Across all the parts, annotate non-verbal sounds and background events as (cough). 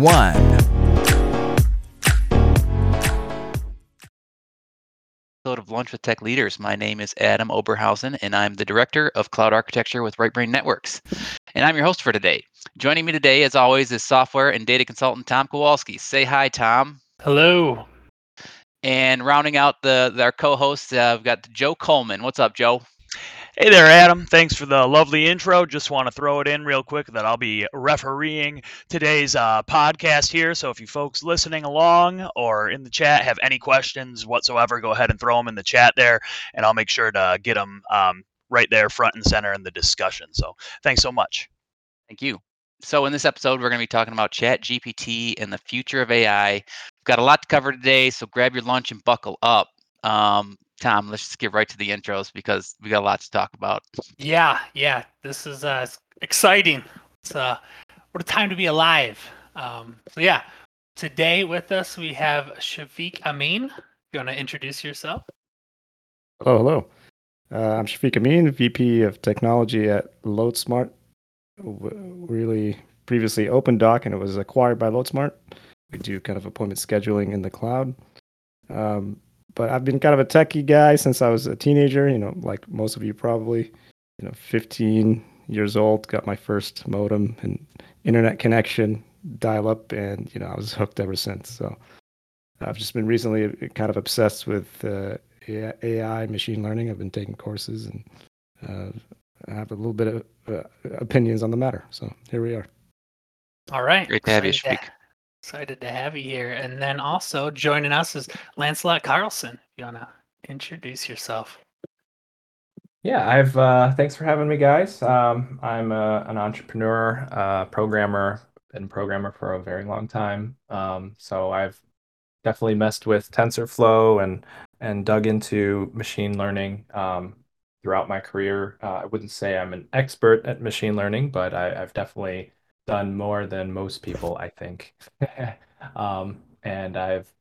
one. episode of Lunch with Tech Leaders. My name is Adam Oberhausen, and I'm the Director of Cloud Architecture with Right Brain Networks. And I'm your host for today. Joining me today, as always, is software and data consultant Tom Kowalski. Say hi, Tom. Hello. And rounding out the, the our co-hosts, uh, we've got Joe Coleman. What's up, Joe? Hey there, Adam. Thanks for the lovely intro. Just want to throw it in real quick that I'll be refereeing today's uh, podcast here. So if you folks listening along or in the chat have any questions whatsoever, go ahead and throw them in the chat there, and I'll make sure to get them um, right there front and center in the discussion. So thanks so much. Thank you. So in this episode, we're going to be talking about Chat GPT and the future of AI. We've got a lot to cover today, so grab your lunch and buckle up. Um, Tom, let's just get right to the intros because we got a lot to talk about. Yeah, yeah, this is uh, exciting. It's uh, what a time to be alive. Um, so yeah, today with us we have Shafiq Amin. You want to introduce yourself? Hello, hello. Uh, I'm Shafiq Amin, VP of Technology at LoadSmart. W- really previously Opendock, and it was acquired by LoadSmart. We do kind of appointment scheduling in the cloud. Um, but I've been kind of a techie guy since I was a teenager. You know, like most of you probably. You know, 15 years old, got my first modem and internet connection, dial up, and you know, I was hooked ever since. So I've just been recently kind of obsessed with uh, AI, machine learning. I've been taking courses and uh, I have a little bit of uh, opinions on the matter. So here we are. All right. Great to have you, Speak. Shafiq. Excited to have you here. And then also joining us is Lancelot Carlson. If you want to introduce yourself? Yeah, I've uh, thanks for having me, guys. Um, I'm a, an entrepreneur, uh, programmer, been programmer for a very long time. Um, so I've definitely messed with TensorFlow and and dug into machine learning um, throughout my career. Uh, I wouldn't say I'm an expert at machine learning, but I, I've definitely done more than most people, I think. (laughs) um, and I've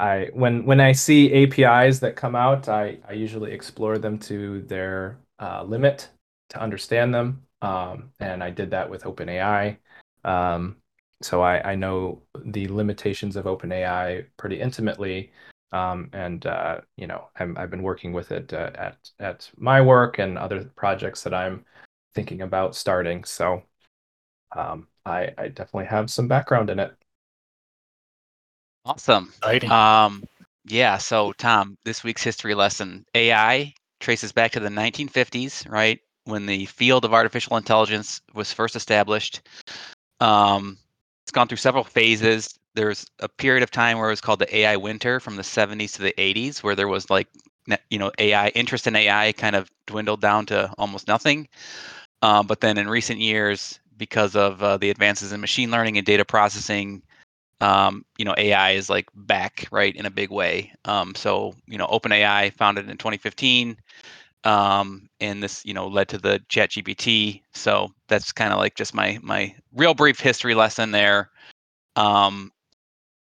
I when when I see APIs that come out, I, I usually explore them to their uh, limit to understand them. Um, and I did that with OpenAI. Um, so I, I know the limitations of OpenAI pretty intimately. Um, and uh, you know, I'm, I've been working with it uh, at at my work and other projects that I'm thinking about starting. So um, I, I definitely have some background in it. Awesome. Um, yeah. So, Tom, this week's history lesson: AI traces back to the 1950s, right when the field of artificial intelligence was first established. Um, it's gone through several phases. There's a period of time where it was called the AI winter from the 70s to the 80s, where there was like, you know, AI interest in AI kind of dwindled down to almost nothing. Um, but then in recent years, because of uh, the advances in machine learning and data processing, um, you know, AI is like back right in a big way. Um, so, you know, OpenAI founded in 2015, um, and this, you know, led to the ChatGPT. So that's kind of like just my my real brief history lesson there. Um,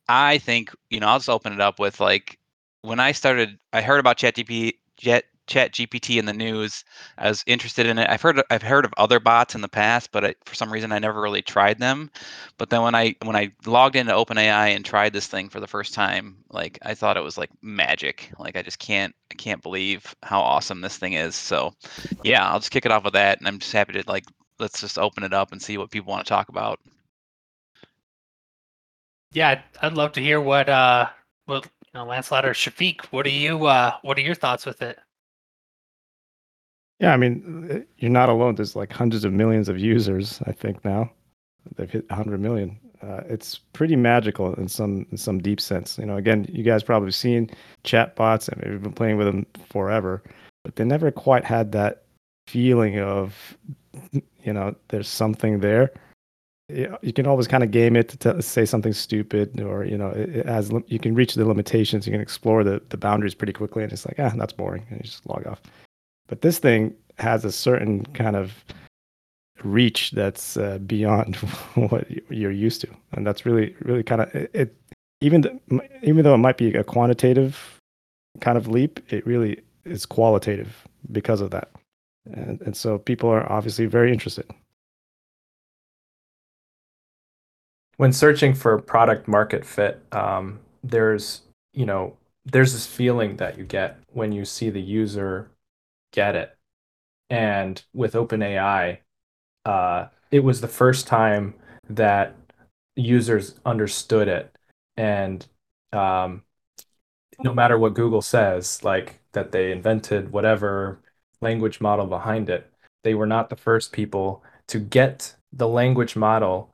I think, you know, I'll just open it up with like when I started, I heard about ChatGPT, Chat Chat GPT in the news. I was interested in it. I've heard I've heard of other bots in the past, but I, for some reason I never really tried them. But then when I when I logged into OpenAI and tried this thing for the first time, like I thought it was like magic. Like I just can't I can't believe how awesome this thing is. So yeah, I'll just kick it off with that, and I'm just happy to like let's just open it up and see what people want to talk about. Yeah, I'd, love to hear what uh what you know Lancelot or Shafiq. What are you uh what are your thoughts with it? Yeah, I mean, you're not alone. There's like hundreds of millions of users, I think now. They've hit 100 million. Uh, it's pretty magical in some in some deep sense. You know, again, you guys probably seen chatbots and we've been playing with them forever, but they never quite had that feeling of, you know, there's something there. you can always kind of game it to say something stupid or you know it, has you can reach the limitations you can explore the, the boundaries pretty quickly and it's like ah that's boring and you just log off but this thing has a certain kind of reach that's uh, beyond (laughs) what you're used to. And that's really really kind of it, it even th- even though it might be a quantitative kind of leap it really is qualitative because of that. And, and so people are obviously very interested. When searching for product market fit um, there's you know there's this feeling that you get when you see the user get it. And with openai uh, it was the first time that users understood it. And um, no matter what google says like that they invented whatever language model behind it they were not the first people to get the language model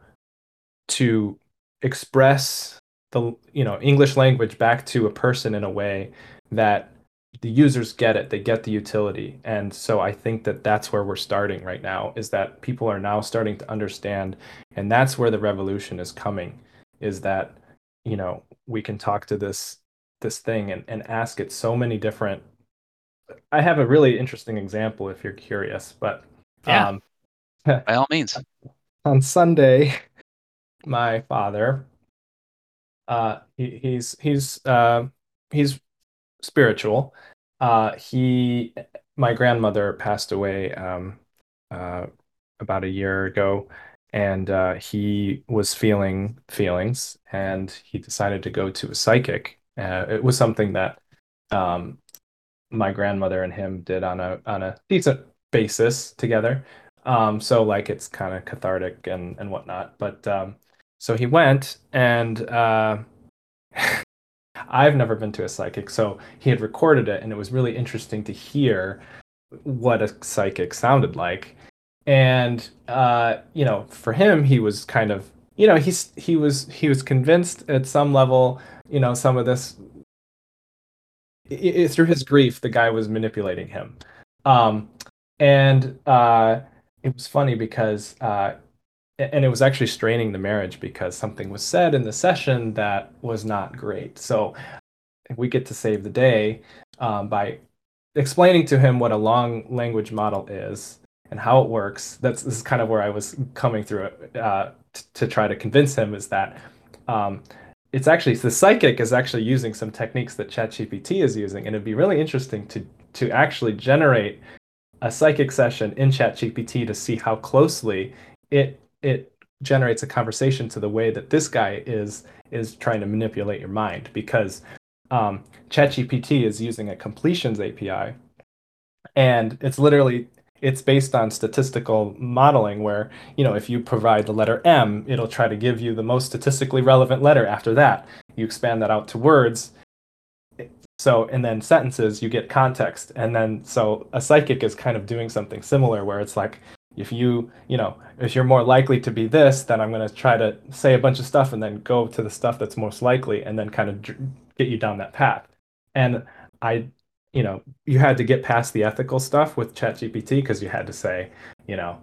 to express the you know english language back to a person in a way that the users get it they get the utility and so i think that that's where we're starting right now is that people are now starting to understand and that's where the revolution is coming is that you know we can talk to this this thing and, and ask it so many different i have a really interesting example if you're curious but yeah. um (laughs) by all means on sunday my father uh he, he's he's uh he's spiritual. Uh he my grandmother passed away um uh about a year ago and uh, he was feeling feelings and he decided to go to a psychic. Uh, it was something that um, my grandmother and him did on a on a decent basis together. Um, so like it's kind of cathartic and and whatnot but um, so he went and uh, (laughs) I've never been to a psychic, so he had recorded it, and it was really interesting to hear what a psychic sounded like. And uh, you know, for him, he was kind of, you know, he's he was he was convinced at some level, you know, some of this it, it, through his grief, the guy was manipulating him. Um, and uh, it was funny because uh, and it was actually straining the marriage because something was said in the session that was not great. So we get to save the day um, by explaining to him what a long language model is and how it works. That's this is kind of where I was coming through it uh, t- to try to convince him is that um, it's actually the psychic is actually using some techniques that ChatGPT is using, and it'd be really interesting to to actually generate a psychic session in ChatGPT to see how closely it it generates a conversation to the way that this guy is is trying to manipulate your mind because um, ChatGPT is using a completions API, and it's literally it's based on statistical modeling where you know if you provide the letter M, it'll try to give you the most statistically relevant letter after that. You expand that out to words, so and then sentences, you get context, and then so a psychic is kind of doing something similar where it's like if you you know if you're more likely to be this then i'm going to try to say a bunch of stuff and then go to the stuff that's most likely and then kind of get you down that path. And i you know you had to get past the ethical stuff with chatgpt because you had to say you know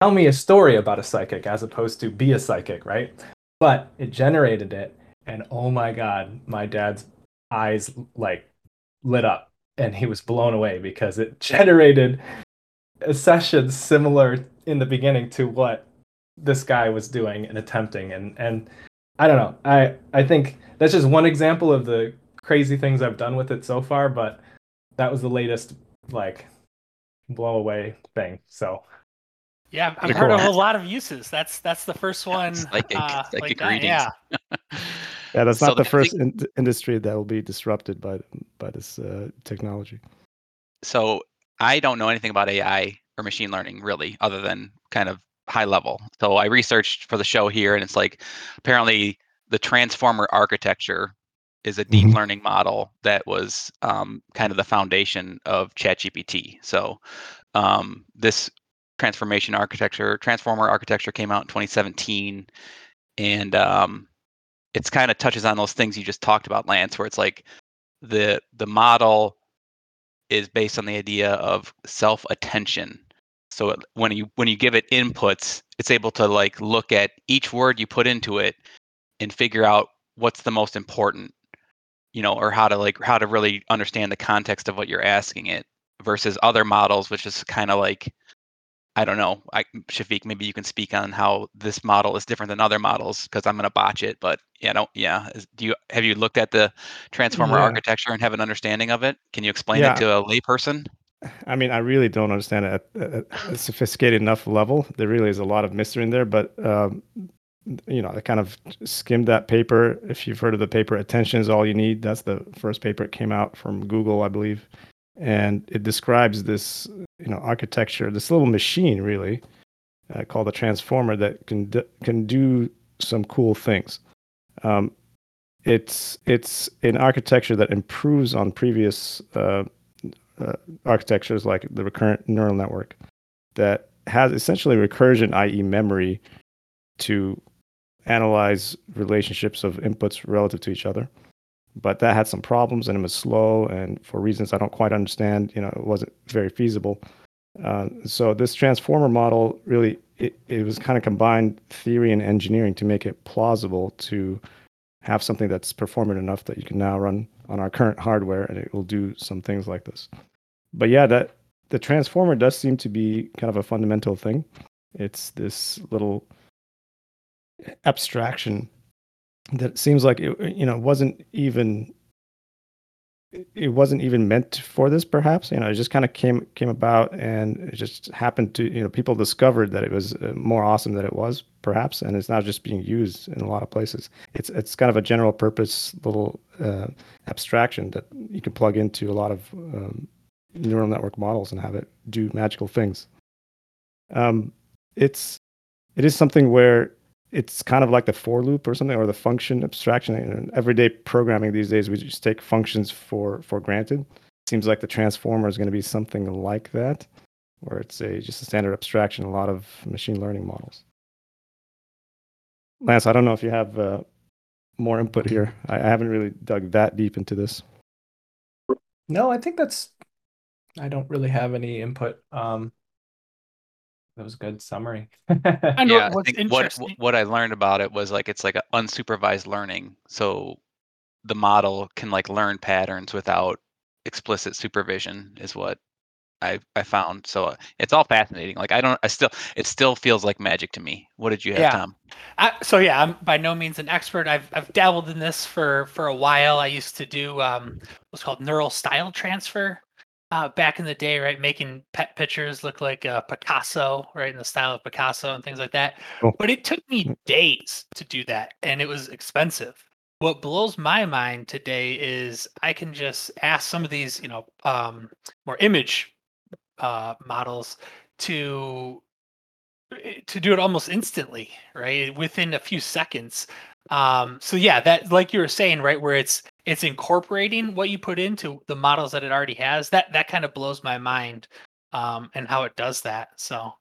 tell me a story about a psychic as opposed to be a psychic right? But it generated it and oh my god my dad's eyes like lit up and he was blown away because it (laughs) generated a session similar in the beginning to what this guy was doing and attempting and and I don't know. I I think that's just one example of the crazy things I've done with it so far, but that was the latest like blow away thing. So yeah, I've heard of a lot of uses. That's that's the first one. Like uh, like that, yeah. (laughs) yeah, that's so not the first in- industry that will be disrupted by by this uh, technology. So I don't know anything about AI or machine learning really, other than kind of high level. So I researched for the show here, and it's like apparently the transformer architecture is a deep mm-hmm. learning model that was um, kind of the foundation of ChatGPT. So um, this transformation architecture, transformer architecture, came out in 2017, and um, it's kind of touches on those things you just talked about, Lance, where it's like the the model is based on the idea of self attention. So it, when you when you give it inputs, it's able to like look at each word you put into it and figure out what's the most important, you know, or how to like how to really understand the context of what you're asking it versus other models, which is kind of like I don't know. I Shafiq, maybe you can speak on how this model is different than other models because I'm going to botch it. But yeah, don't yeah. Do you have you looked at the transformer Yeah. architecture and have an understanding of it? Can you explain Yeah. it to a layperson? I mean, I really don't understand it at, at a sophisticated enough level. There really is a lot of mystery in there, but um, you know, I kind of skimmed that paper. If you've heard of the paper, "Attention is All You Need," that's the first paper. It came out from Google, I believe, and it describes this, you know, architecture, this little machine, really, uh, called a transformer that can d- can do some cool things. Um, it's it's an architecture that improves on previous uh, uh, architectures like the recurrent neural network that has essentially recursion, i.e., memory, to analyze relationships of inputs relative to each other. But that had some problems and it was slow, and for reasons I don't quite understand, you know, it wasn't very feasible. Uh, so this transformer model really it, it was kind of combined theory and engineering to make it plausible to have something that's performant enough that you can now run on our current hardware and it will do some things like this. But yeah, that the transformer does seem to be kind of a fundamental thing. It's this little abstraction that seems like it you know wasn't even it wasn't even meant for this perhaps you know it just kind of came came about and it just happened to you know people discovered that it was uh, more awesome than it was perhaps and it's now just being used in a lot of places. It's it's kind of a general purpose little uh, abstraction that you can plug into a lot of um, neural network models and have it do magical things. Um, it's it is something where it's kind of like the for loop or something or the function abstraction in everyday programming these days we just take functions for for granted seems like the transformer is going to be something like that where it's a just a standard abstraction a lot of machine learning models lance i don't know if you have uh, more input here I, I haven't really dug that deep into this No, I think that's. I don't really have any input. Um, that was a good summary. (laughs) I know yeah, I what's think what interesting. what I learned about it was like it's like a unsupervised learning. So the model can like learn patterns without explicit supervision is what I I found. So uh, it's all fascinating. Like I don't I still it still feels like magic to me. What did you have, Yeah. Tom? I, so yeah, I'm by no means an expert. I've I've dabbled in this for for a while. I used to do um, what's called neural style transfer uh, back in the day, right? Making pet pictures look like uh, Picasso, right, in the style of Picasso and things like that. Cool. But it took me days to do that, and it was expensive. What blows my mind today is I can just ask some of these, you know, um, more image uh, models to eh, to do it almost instantly, right? Within a few seconds. Um, so yeah, that like you were saying, right, where it's it's incorporating what you put into the models that it already has. That that kind of blows my mind, um, and how it does that. So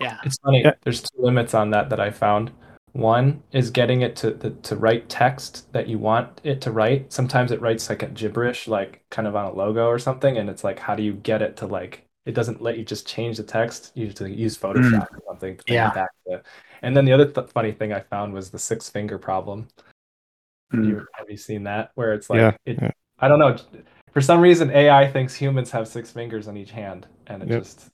yeah, It's funny. Yeah. There's two limits on that that I found. One is getting it to the, to write text that you want it to write. Sometimes it writes like a gibberish, like kind of on a logo or something, and it's like, how do you get it to like? It doesn't let you just change the text. You have to use Photoshop or something to Yeah. it back to. And then the other th- funny thing I found was the six finger problem. Have you, have you seen that? Where it's like, Yeah, it, yeah. I don't know. For some reason, AI thinks humans have six fingers on each hand, and it Yep. just.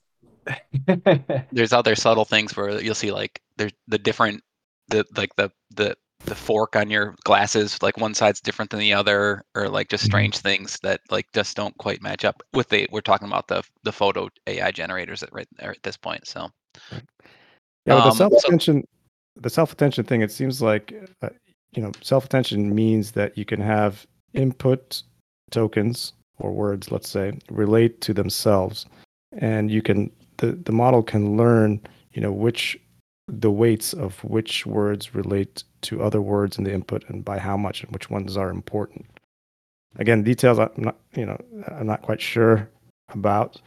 (laughs) There's other subtle things where you'll see like there's the different the like the the the fork on your glasses like one side's different than the other or like just Mhm. strange things that like just don't quite match up with the we're talking about the the photo AI generators at right there at this point so Yeah, with the Um, self attention, the self attention thing, it seems like uh, you know self attention means that you can have input tokens or words, let's say, relate to themselves, and you can the the model can learn you know which the weights of which words relate to other words in the input and by how much and which ones are important. Again, details I'm not you know I'm not quite sure about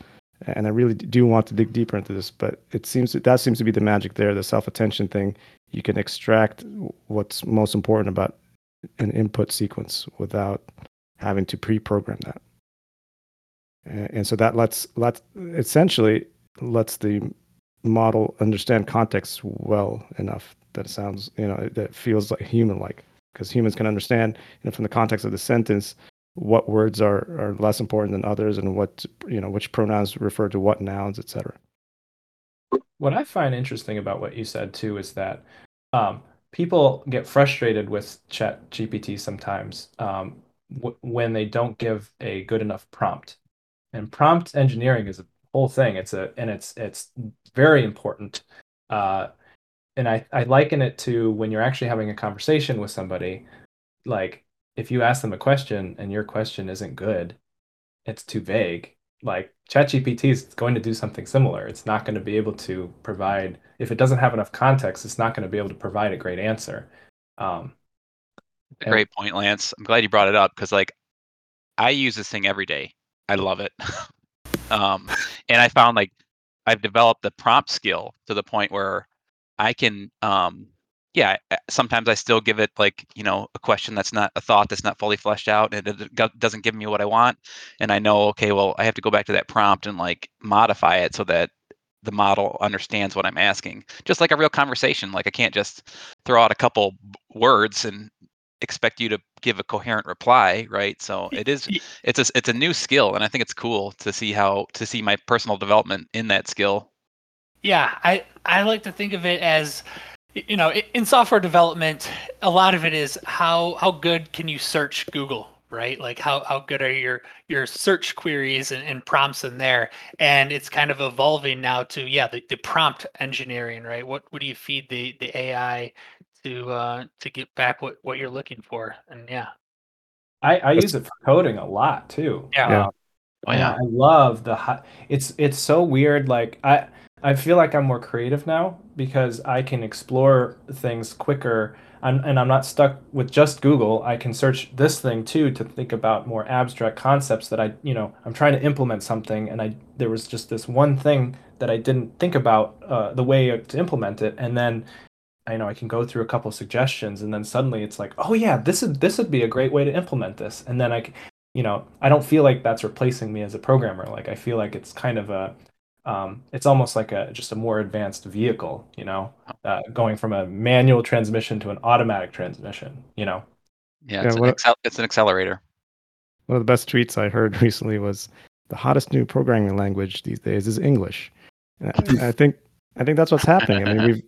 and I really do want to dig deeper into this, but it seems that, that seems to be the magic there, the self attention thing. You can extract what's most important about an input sequence without having to pre-program that, and, so that lets lets essentially lets the model understand context well enough that it sounds, you know, that feels like human-like. Because humans can understand, you know, from the context of the sentence, what words are, are less important than others, and what you know, which pronouns refer to what nouns, etc. What I find interesting about what you said too is that um, people get frustrated with Chat GPT sometimes um, w- when they don't give a good enough prompt. And prompt engineering is a whole thing. It's a and it's it's very important. Uh, and I, I liken it to when you're actually having a conversation with somebody, like if you ask them a question and your question isn't good, it's too vague. Like ChatGPT is going to do something similar. It's not going to be able to provide if it doesn't have enough context. It's not going to be able to provide a great answer. Um, A Great point, Lance. I'm glad you brought it up because like I use this thing every day. I love it. (laughs) um, and I found like I've developed the prompt skill to the point where I can um, yeah, sometimes I still give it like, you know, a question that's not a thought that's not fully fleshed out and it doesn't give me what I want. And I know, okay, well, I have to go back to that prompt and like modify it so that the model understands what I'm asking. Just like a real conversation. Like I can't just throw out a couple words and expect you to give a coherent reply, right? So it is it's a it's a new skill and I think it's cool to see how to see my personal development in that skill. Yeah, I I like to think of it as you know, in software development, a lot of it is how how good can you search Google, right? Like how how good are your your search queries and, and prompts in there? And it's kind of evolving now to yeah, the, the prompt engineering, right? What what do you feed the the AI to uh to get back what what you're looking for? And yeah. I, I use it for coding a lot too. Yeah. Yeah. Um, Oh, and yeah. I love the hi- it's it's so weird. Like I I feel like I'm more creative now because I can explore things quicker. I'm, and I'm not stuck with just Google. I can search this thing too to think about more abstract concepts that I, you know, I'm trying to implement something, and I there was just this one thing that I didn't think about uh, the way to implement it, and then I know I can go through a couple suggestions, and then suddenly it's like, oh yeah, this is this would be a great way to implement this, and then I, you know, I don't feel like that's replacing me as a programmer. Like I feel like it's kind of a, um, it's almost like a just a more advanced vehicle, you know, uh, going from a manual transmission to an automatic transmission, you know. Yeah, Yeah, it's, an, what- accel- it's an accelerator. One of the best tweets I heard (laughs) recently was the hottest new programming language these days is English. I, I (laughs) think I think that's what's happening. I mean, we've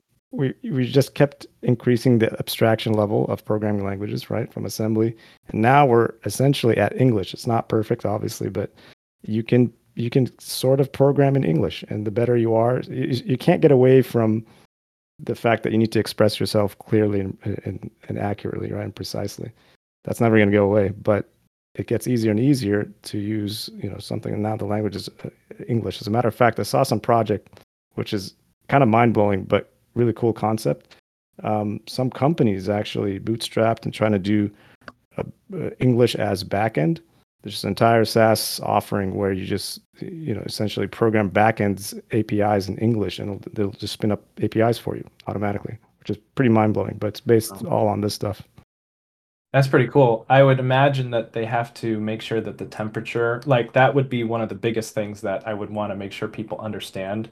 we we just kept increasing the abstraction level of programming languages, right, from assembly, and now we're essentially at English. It's not perfect, obviously, but you can you can sort of program in English, and the better you are, you, you can't get away from the fact that you need to express yourself clearly and, and, and accurately, right, and precisely. That's never going to go away, but it gets easier and easier to use you know something and now the language is uh, english. As a matter of fact i saw some project which is kind of mind-blowing but really cool concept. Um, some companies actually bootstrapped and trying to do uh, uh, english as backend there's this entire saas offering where you just you know essentially program backends apis in english and it'll, they'll just spin up apis for you automatically which is pretty mind-blowing but it's based all on this stuff That's pretty cool. I would imagine that they have to make sure that the temperature, like that would be one of the biggest things that I would want to make sure people understand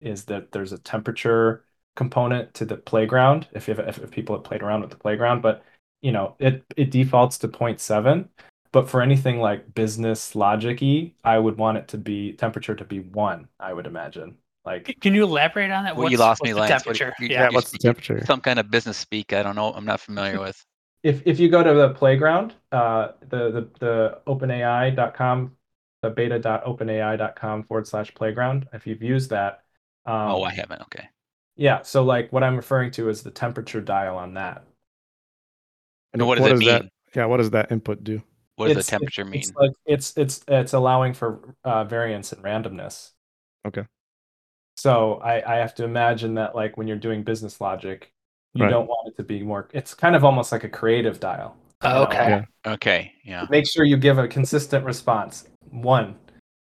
is that there's a temperature component to the playground if if, if people have played around with the playground, but you know, it it defaults to 0.7, but for anything like business logic-y, I would want it to be temperature to be 1, I would imagine. Like Can you elaborate on that? Well, you What's- lost what's me, the Lance. What- temperature? you- yeah. you what's the temperature Some kind of business speak. I don't know. I'm not familiar with. if if you go to the playground, uh, the the the openai.com, the beta.openai.com forward slash playground, if you've used that, um, oh, I haven't. Okay. yeah. So like what I'm referring to is the temperature dial on that. And what does it mean? that yeah what does that input do What does the temperature mean? It's like it's it's it's allowing for uh, variance and randomness. Okay. So I I have to imagine that like when you're doing business logic, you Right. don't want it to be more. It's kind of almost like a creative dial. you Okay. Yeah. okay. Yeah. make sure you give a consistent response. One,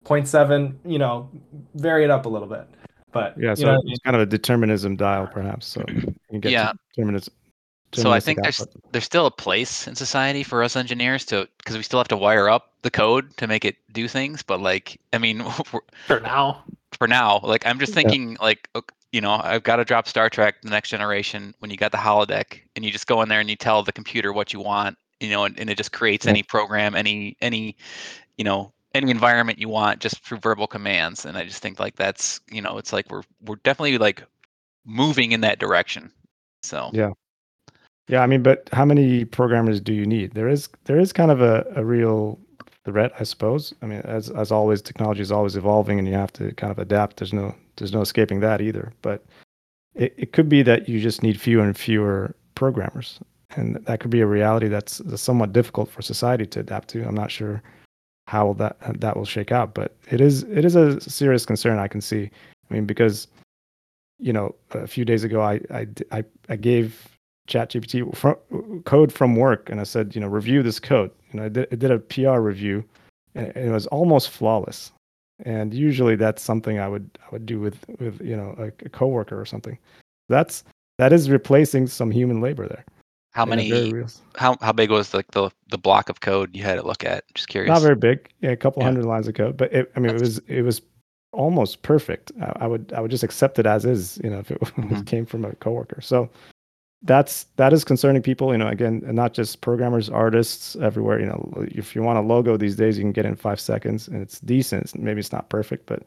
0.7, you know, vary it up a little bit. But Yeah, you so know what I mean? it's kind of a determinism dial, perhaps. So you can get Yeah. determinism. So I think there's output. there's still a place in society for us engineers to because we still have to wire up the code to make it do things. But like, I mean, (laughs) we're- For now. for now. Like I'm just Yeah. thinking like ok- you know, I've got to drop Star Trek the next generation when you got the holodeck and you just go in there and you tell the computer what you want, you know, and, and it just creates Yeah. any program, any any you know, any environment you want just through verbal commands. And I just think like that's, you know, it's like we're we're definitely like moving in that direction. So Yeah. Yeah, I mean, but how many programmers do you need? There is there is kind of a, a real threat, I suppose. I mean, as as always, technology is always evolving, and you have to kind of adapt. There's no there's no escaping that either. But it, it could be that you just need fewer and fewer programmers, and that could be a reality that's somewhat difficult for society to adapt to. I'm not sure how that that will shake out, but it is it is a serious concern I can see. I mean, because you know, a few days ago, I I I gave ChatGPT code from work, and I said, you know, review this code. You know, I did, I did a PR review, and it was almost flawless. And usually, that's something I would I would do with with you know a, a coworker or something. That's that is replacing some human labor there. how in a very many how how big was like the the block of code you had to look at? Just curious. Not very big, yeah, a couple Yeah. hundred lines of code, but it, I mean, it was it was almost perfect. I, I would I would just accept it as is, you know, if it, (laughs) Mhm. came from a coworker. So that's that is concerning people, you know. Again, not just programmers, artists everywhere. You know, if you want a logo these days, you can get it in five seconds, and it's decent. Maybe it's not perfect, but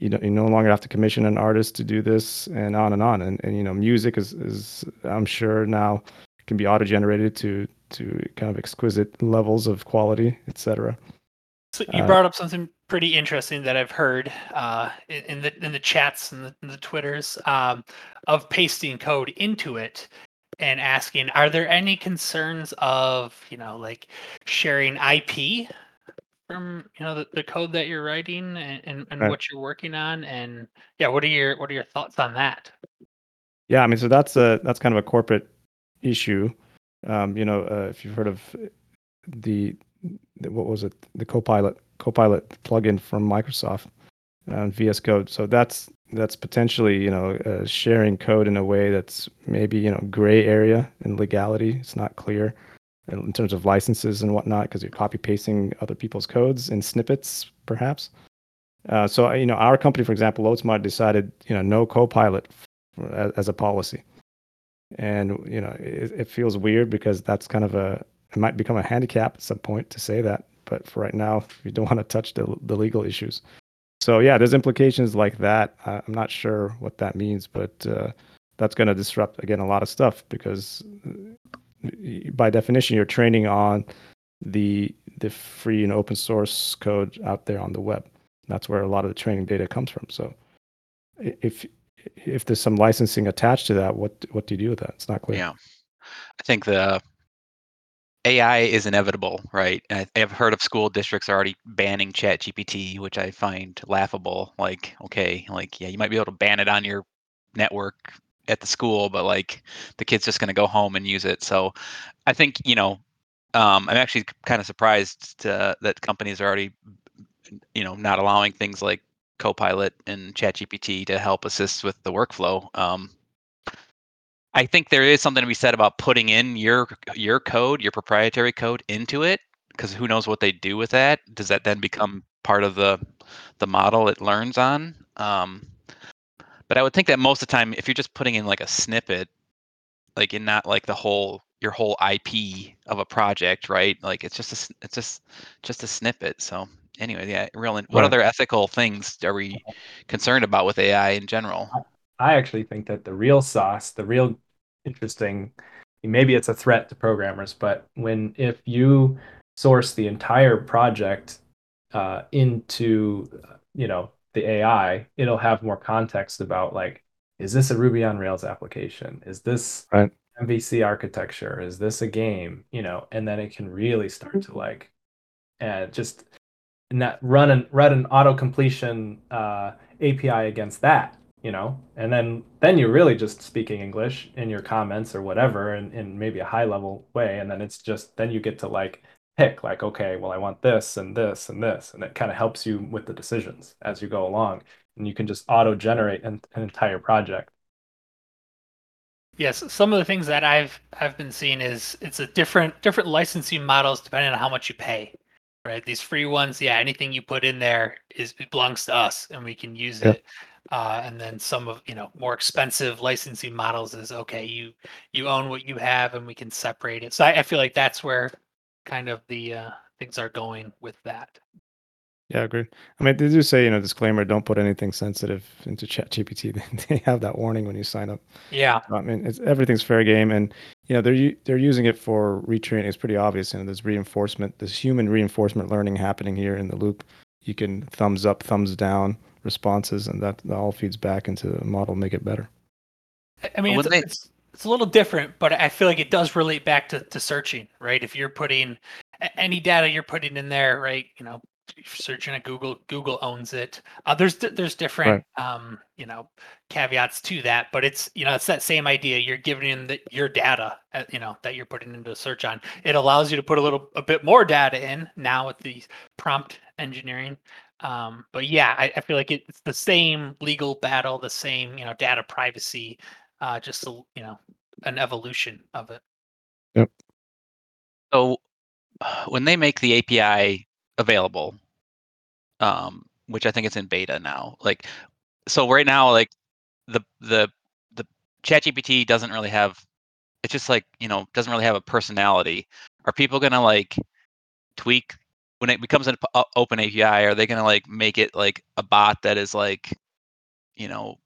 you know, you no longer have to commission an artist to do this, and on and on. And and you know, music is is I'm sure now can be auto generated to to kind of exquisite levels of quality, etc. So you Uh, brought up something pretty interesting that I've heard uh, in, the in the chats and the, the twitters um, of pasting code into it and asking, are there any concerns of you know like sharing IP from you know the, the code that you're writing and, and, and Right. what you're working on and yeah what are your what are your thoughts on that Yeah, I mean, so that's a that's kind of a corporate issue. Um, you know, uh, if you've heard of the, the what was it, the Copilot Copilot plugin from Microsoft, uh, VS Code. So that's that's potentially you know uh, sharing code in a way that's maybe you know gray area in legality. It's not clear in in terms of licenses and whatnot because you're copy pasting other people's codes in snippets, perhaps. Uh, so you know, our company, for example, LoadSmart decided you know no Copilot as, as a policy. And you know, it, it feels weird because that's kind of a it might become a handicap at some point to say that. But for right now, (laughs) we don't want to touch the the legal issues. So yeah, there's implications like that. I'm not sure what that means, but uh, that's going to disrupt again a lot of stuff because uh, by definition, you're training on the the free and open source code out there on the web. That's where a lot of the training data comes from. So if if there's some licensing attached to that, what what do you do with that? It's not clear. Yeah. I think the AI is inevitable, right? And I have heard of school districts already banning Chat GPT, which I find laughable. Like, okay, like yeah, you might be able to ban it on your network at the school, but like the kid's just going to go home and use it. So I think, you know, um, I'm actually kind of surprised to, that companies are already, you know, not allowing things like Copilot and ChatGPT to help assist with the workflow. Um, I think there is something to be said about putting in your your code, your proprietary code into it, because who knows what they do with that? Does that then become part of the the model it learns on? Um, but I would think that most of the time, if you're just putting in like a snippet, like in not like the whole your whole IP of a project, right? Like it's just a, it's just just a snippet. So anyway, yeah, real. What Right. other ethical things are we concerned about with AI in general? I actually think that the real sauce, the real interesting, maybe it's a threat to programmers, but when if you source the entire project uh, into, uh, you know, the AI, it'll have more context about like, is this a Ruby on Rails application? Is this Right. MVC architecture? Is this a game? You know, and then it can really start to like, and just not run and run an auto completion uh, API against that, you know, and then then you're really just speaking English in your comments or whatever, in, in maybe a high level way, and then it's just then you get to like pick like okay, well I want this and this and this, and it kind of helps you with the decisions as you go along, and you can just auto generate an, an entire project. Yes, some of the things that I've I've been seeing is it's a different different licensing models depending on how much you pay. right? These free ones, yeah, anything you put in there is it belongs to us, and we can use Yep. it. Uh, and then some of you know more expensive licensing models is okay. You you own what you have, and we can separate it. So I, I feel like that's where kind of the uh, things are going with that. Yeah, I agree. I mean, they do say, you know, disclaimer: don't put anything sensitive into ChatGPT. (laughs) They have that warning when you sign up. Yeah, I mean, it's, everything's fair game, and you know they're they're using it for retraining. It's pretty obvious. You know, there's reinforcement, there's human reinforcement learning happening here in the loop. You can thumbs up, thumbs down responses, and that, that all feeds back into the model, make it better. I- I mean, it's, they- it's it's a little different, but I feel like it does relate back to, to searching, right? If you're putting any data you're putting in there, right? You know, if you're searching at Google, Google owns it. Uh, there's there's different, um, you know, caveats to that, but it's you know it's that same idea. You're giving in the, your data, uh, you know, that you're putting into a search on. It allows you to put a little a bit more data in now with the prompt engineering. Um, but yeah, I, I feel like it's the same legal battle, the same you know data privacy uh, just a, you know an evolution of it. Yep. So (sighs) when they make the API available, um, which I think it's in beta now, like so right now, like the the the ChatGPT doesn't really have. It's just like you know doesn't really have a personality. Are people gonna like tweak when it becomes an open API? Are they gonna like make it like a bot that is like you know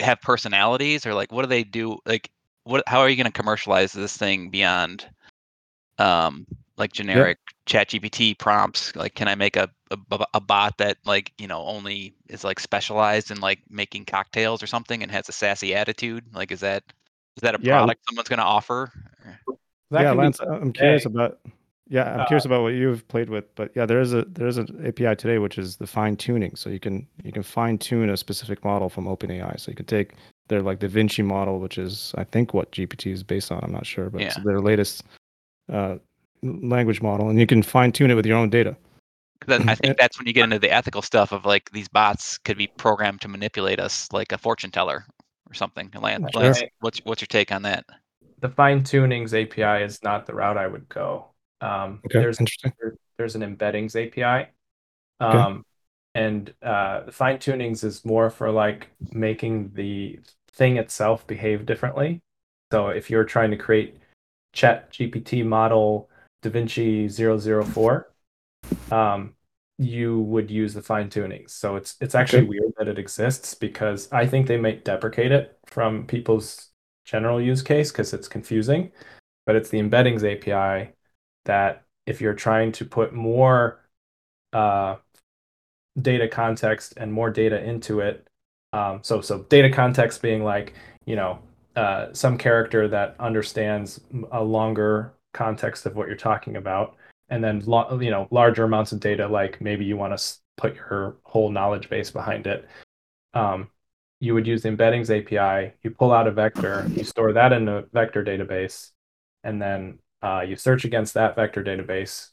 have personalities or like what do they do like what how are you going to commercialize this thing beyond um like generic chat gpt prompts like can i make a a bot that like you know only is like specialized in like making cocktails or something and has a sassy attitude like is that is that a Yeah. product someone's going to offer That yeah, could be Lance, I- I'm curious today. about. Yeah, I'm Uh, curious about what you've played with, but yeah, there is a there is an API today which is the fine tuning. So you can you can fine tune a specific model from OpenAI. So you can take their like Da Vinci model, which is I think what GPT is based on. I'm not sure, but it's their latest uh, language model, and you can fine tune it with your own data. i (clears throat) think that's when you get into the ethical stuff of like these bots could be programmed to manipulate us like a fortune teller or something lance, Sure. lance what's what's your take on that the fine tunings API is not the route I would go. Um, Okay, there's interesting. there- there's an embeddings API, um, and uh, fine tunings is more for like making the thing itself behave differently. So if you're trying to create Chat GPT model DaVinci 004, um, you would use the fine tunings. So it's it's actually Okay. weird that it exists because I think they might deprecate it from people's general use case because it's confusing. But it's the embeddings API that if you're trying to put more uh, data context and more data into it, um, so so data context being like you know uh, some character that understands a longer context of what you're talking about, and then you know larger amounts of data like maybe you want to put your whole knowledge base behind it. Um, you would use the embeddings API. You pull out a vector, you store that in a vector database, and then uh, you search against that vector database.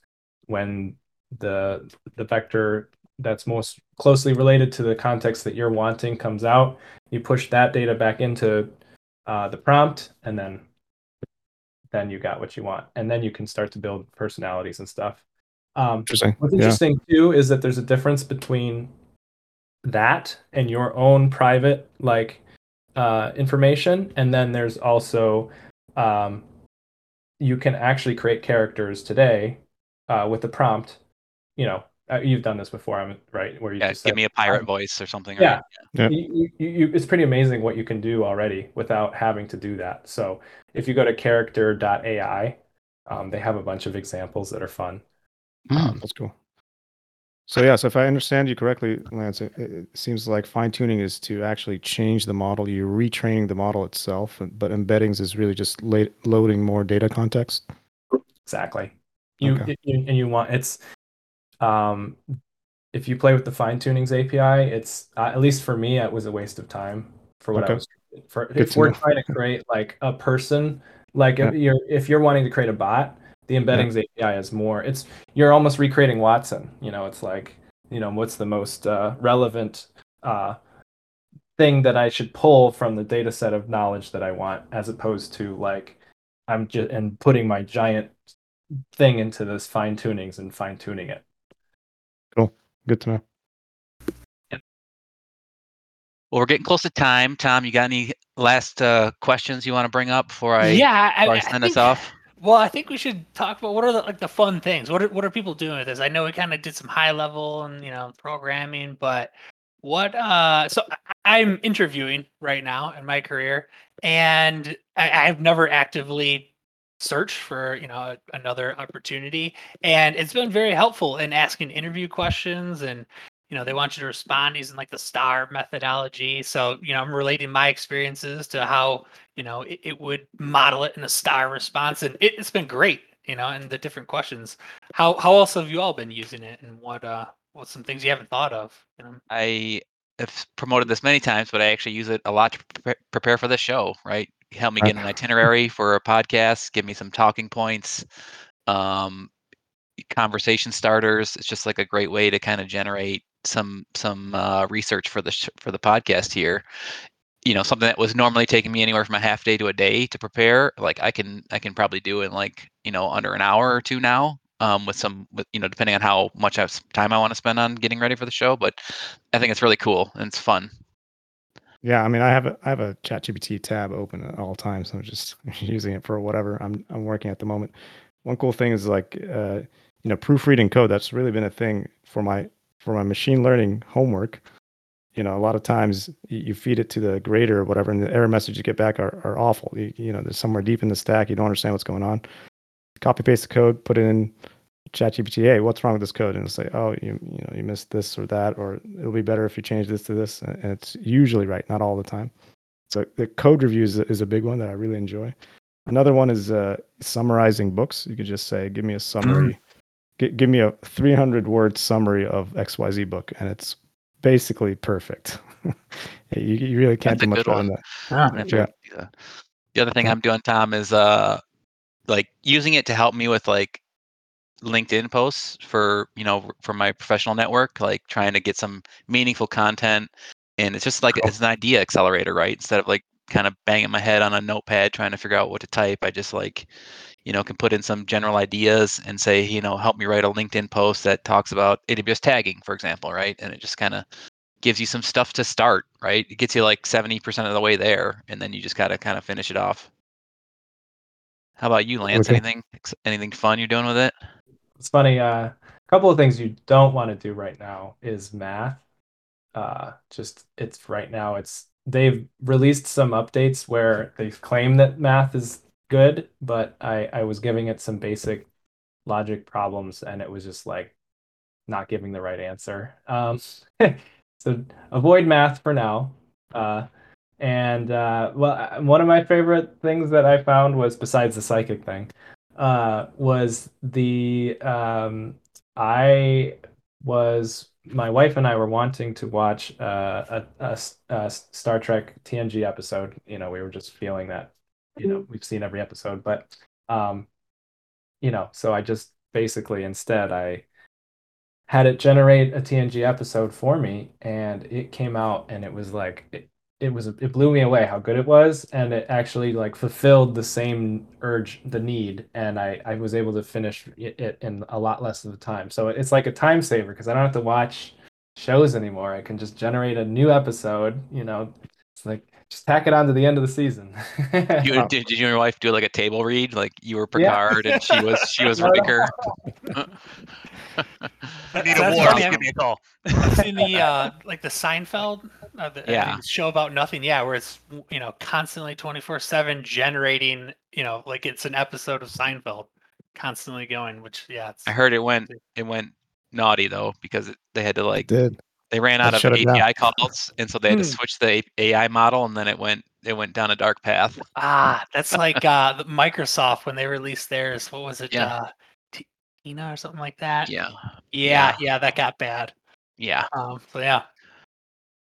When the the vector that's most closely related to the context that you're wanting comes out, you push that data back into uh, the prompt, and then then you got what you want, and then you can start to build personalities and stuff. Um, Interesting. What's Yeah. interesting too is that there's a difference between that and your own private like uh, information, and then there's also um, you can actually create characters today uh, with the prompt. You know, uh, you've done this before, I'm right? Where you yeah just give said, me a pirate um, voice or something yeah. right? Yeah. you, you, you, it's pretty amazing what you can do already without having to do that. So if you go to character.ai, um, they have a bunch of examples that are fun. Hmm. That's cool. So yeah, so if I understand you correctly, Lance, it, it seems like fine tuning is to actually change the model. You're retraining the model itself, but embeddings is really just la- loading more data context. Exactly. You, Okay. you and you want it's um if you play with the fine tunings API, it's uh, at least for me, it was a waste of time for what Okay. I was for. Good if we're know. trying to create like a person, like if you're if you're wanting to create a bot, the embeddings API is more. It's you're almost recreating Watson. You know, it's like you know what's the most uh, relevant uh, thing that I should pull from the data set of knowledge that I want, as opposed to like I'm just and putting my giant thing into this fine tunings and fine tuning it. Cool. Good to know. Well, we're getting close to time. Tom, you got any last uh, questions you want to bring up before I, yeah, I, before I I send us think- off? Well, I think we should talk about what are the like the fun things. What are what are people doing with this? I know we kind of did some high level and you know programming, but what? Uh, so I'm interviewing right now in my career, and I, I've never actively searched for you know another opportunity, and it's been very helpful in asking interview questions and you know they want you to respond using like the star methodology. So you know i'm relating my experiences to how you know it, it would model it in a star response and it, it's been great you know and the different questions. How how else have you all been using it and what uh what's some things you haven't thought of? You know? I have promoted this many times, but I actually use it a lot to prepare, prepare for the show. Right, help me get an itinerary for a podcast, give me some talking points, um, conversation starters. It's just like a great way to kind of generate some some uh, research for the sh- for the podcast here. You know, something that was normally taking me anywhere from a half day to a day to prepare. Like I can I can probably do in like you know under an hour or two now. Um, with some, with, you know, depending on how much time I want to spend on getting ready for the show, but I think it's really cool and it's fun. Yeah, I mean, I have a I have a ChatGPT tab open at all times. So I'm just (laughs) using it for whatever I'm I'm working at the moment. One cool thing is like uh, you know proofreading code. That's really been a thing for my for my machine learning homework. You know, a lot of times you, feed it to the grader or whatever, and the error messages you get back are, are awful. You, you know, there's somewhere deep in the stack you don't understand what's going on. Copy paste the code, put it in ChatGPT. Hey, what's wrong with this code? And it'll say, oh, you you know you missed this or that, or it'll be better if you change this to this. And it's usually right, not all the time. So the code reviews is a big one that I really enjoy. Another one is uh, summarizing books. You could just say, give me a summary, gi- give me a 300 word summary of XYZ book, and it's basically perfect. (laughs) you, you really can't That's do much good better one. than that. Ah, I'm gonna have to Yeah. The other thing I'm doing, Tom, is uh, like using it to help me with like LinkedIn posts for you know for my professional network, like trying to get some meaningful content. And it's just like Cool. it's an idea accelerator, right? Instead of like kind of banging my head on a notepad trying to figure out what to type, I just like you know can put in some general ideas and say you know help me write a LinkedIn post that talks about AWS tagging, for example, right? And it just kind of gives you some stuff to start, right? It gets you like 70% of the way there, and then you just gotta kind of finish it off. How about you, Lance? Okay. Anything anything fun you're doing with it? It's funny. Uh, a couple of things you don't want to do right now is math. Uh, just it's right now. It's they've released some updates where they claim that math is good, but I I was giving it some basic logic problems and it was just like not giving the right answer. Um, (laughs) so avoid math for now. Uh, and uh, well, uh, one of my favorite things that I found was besides the psychic thing, uh, was the um, I was my wife and I were wanting to watch uh, a, a a Star Trek TNG episode. You know, we were just feeling that, you know, we've seen every episode, but um, you know, so I just basically instead I had it generate a TNG episode for me, and it came out, and it was like it, it was it blew me away how good it was, and it actually like fulfilled the same urge, the need, and I I was able to finish it, it in a lot less of the time. So it's like a time saver because I don't have to watch shows anymore. I can just generate a new episode. You know, it's like just tack it on to the end of the season. (laughs) You, did, did you and your wife do like a table read? Like you were Yeah. Picard and she was she was No, (laughs) no. Riker. (laughs) I need a war. funny, Just I'm- give me a call. I've seen the uh, like the Seinfeld, uh, the, Yeah. the show about nothing. Yeah, where it's you know constantly twenty four seven generating. You know, like it's an episode of Seinfeld, constantly going. Which yeah, it's, I heard it went it went naughty though because it, they had to like did. they ran Let's out of shut it down. API calls and so they had to Hmm. switch the AI model and then it went it went down a dark path. ah, that's (laughs) like uh, Microsoft when they released theirs. What was it? Yeah. Uh, Tina or something like that. Yeah. yeah, Yeah. yeah, that got bad. Yeah. Um, so yeah,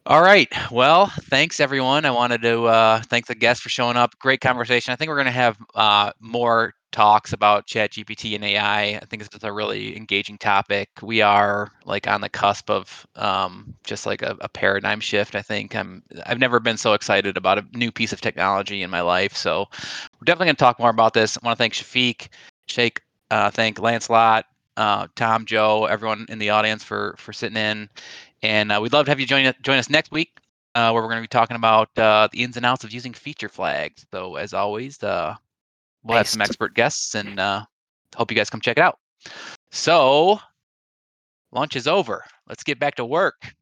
All right. Well, thanks everyone. I wanted to uh, thank the guests for showing up. Great conversation. I think we're going to have uh, more talks about ChatGPT and AI. I think it's a really engaging topic. We are like on the cusp of um, just like a, a paradigm shift. I think I'm. I've never been so excited about a new piece of technology in my life. So we're definitely going to talk more about this. I want to thank Shafiq, Shake, uh, thank Lancelot, uh, Tom, Joe, everyone in the audience for for sitting in, and uh, we'd love to have you join join us next week, uh, where we're going to be talking about uh, the ins and outs of using feature flags. So as always, uh, we'll have some expert guests, and uh, hope you guys come check it out. So lunch is over. Let's get back to work.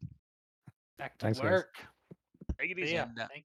Back to Thanks, guys. work. Take it easy. ya. And, uh, Thank you.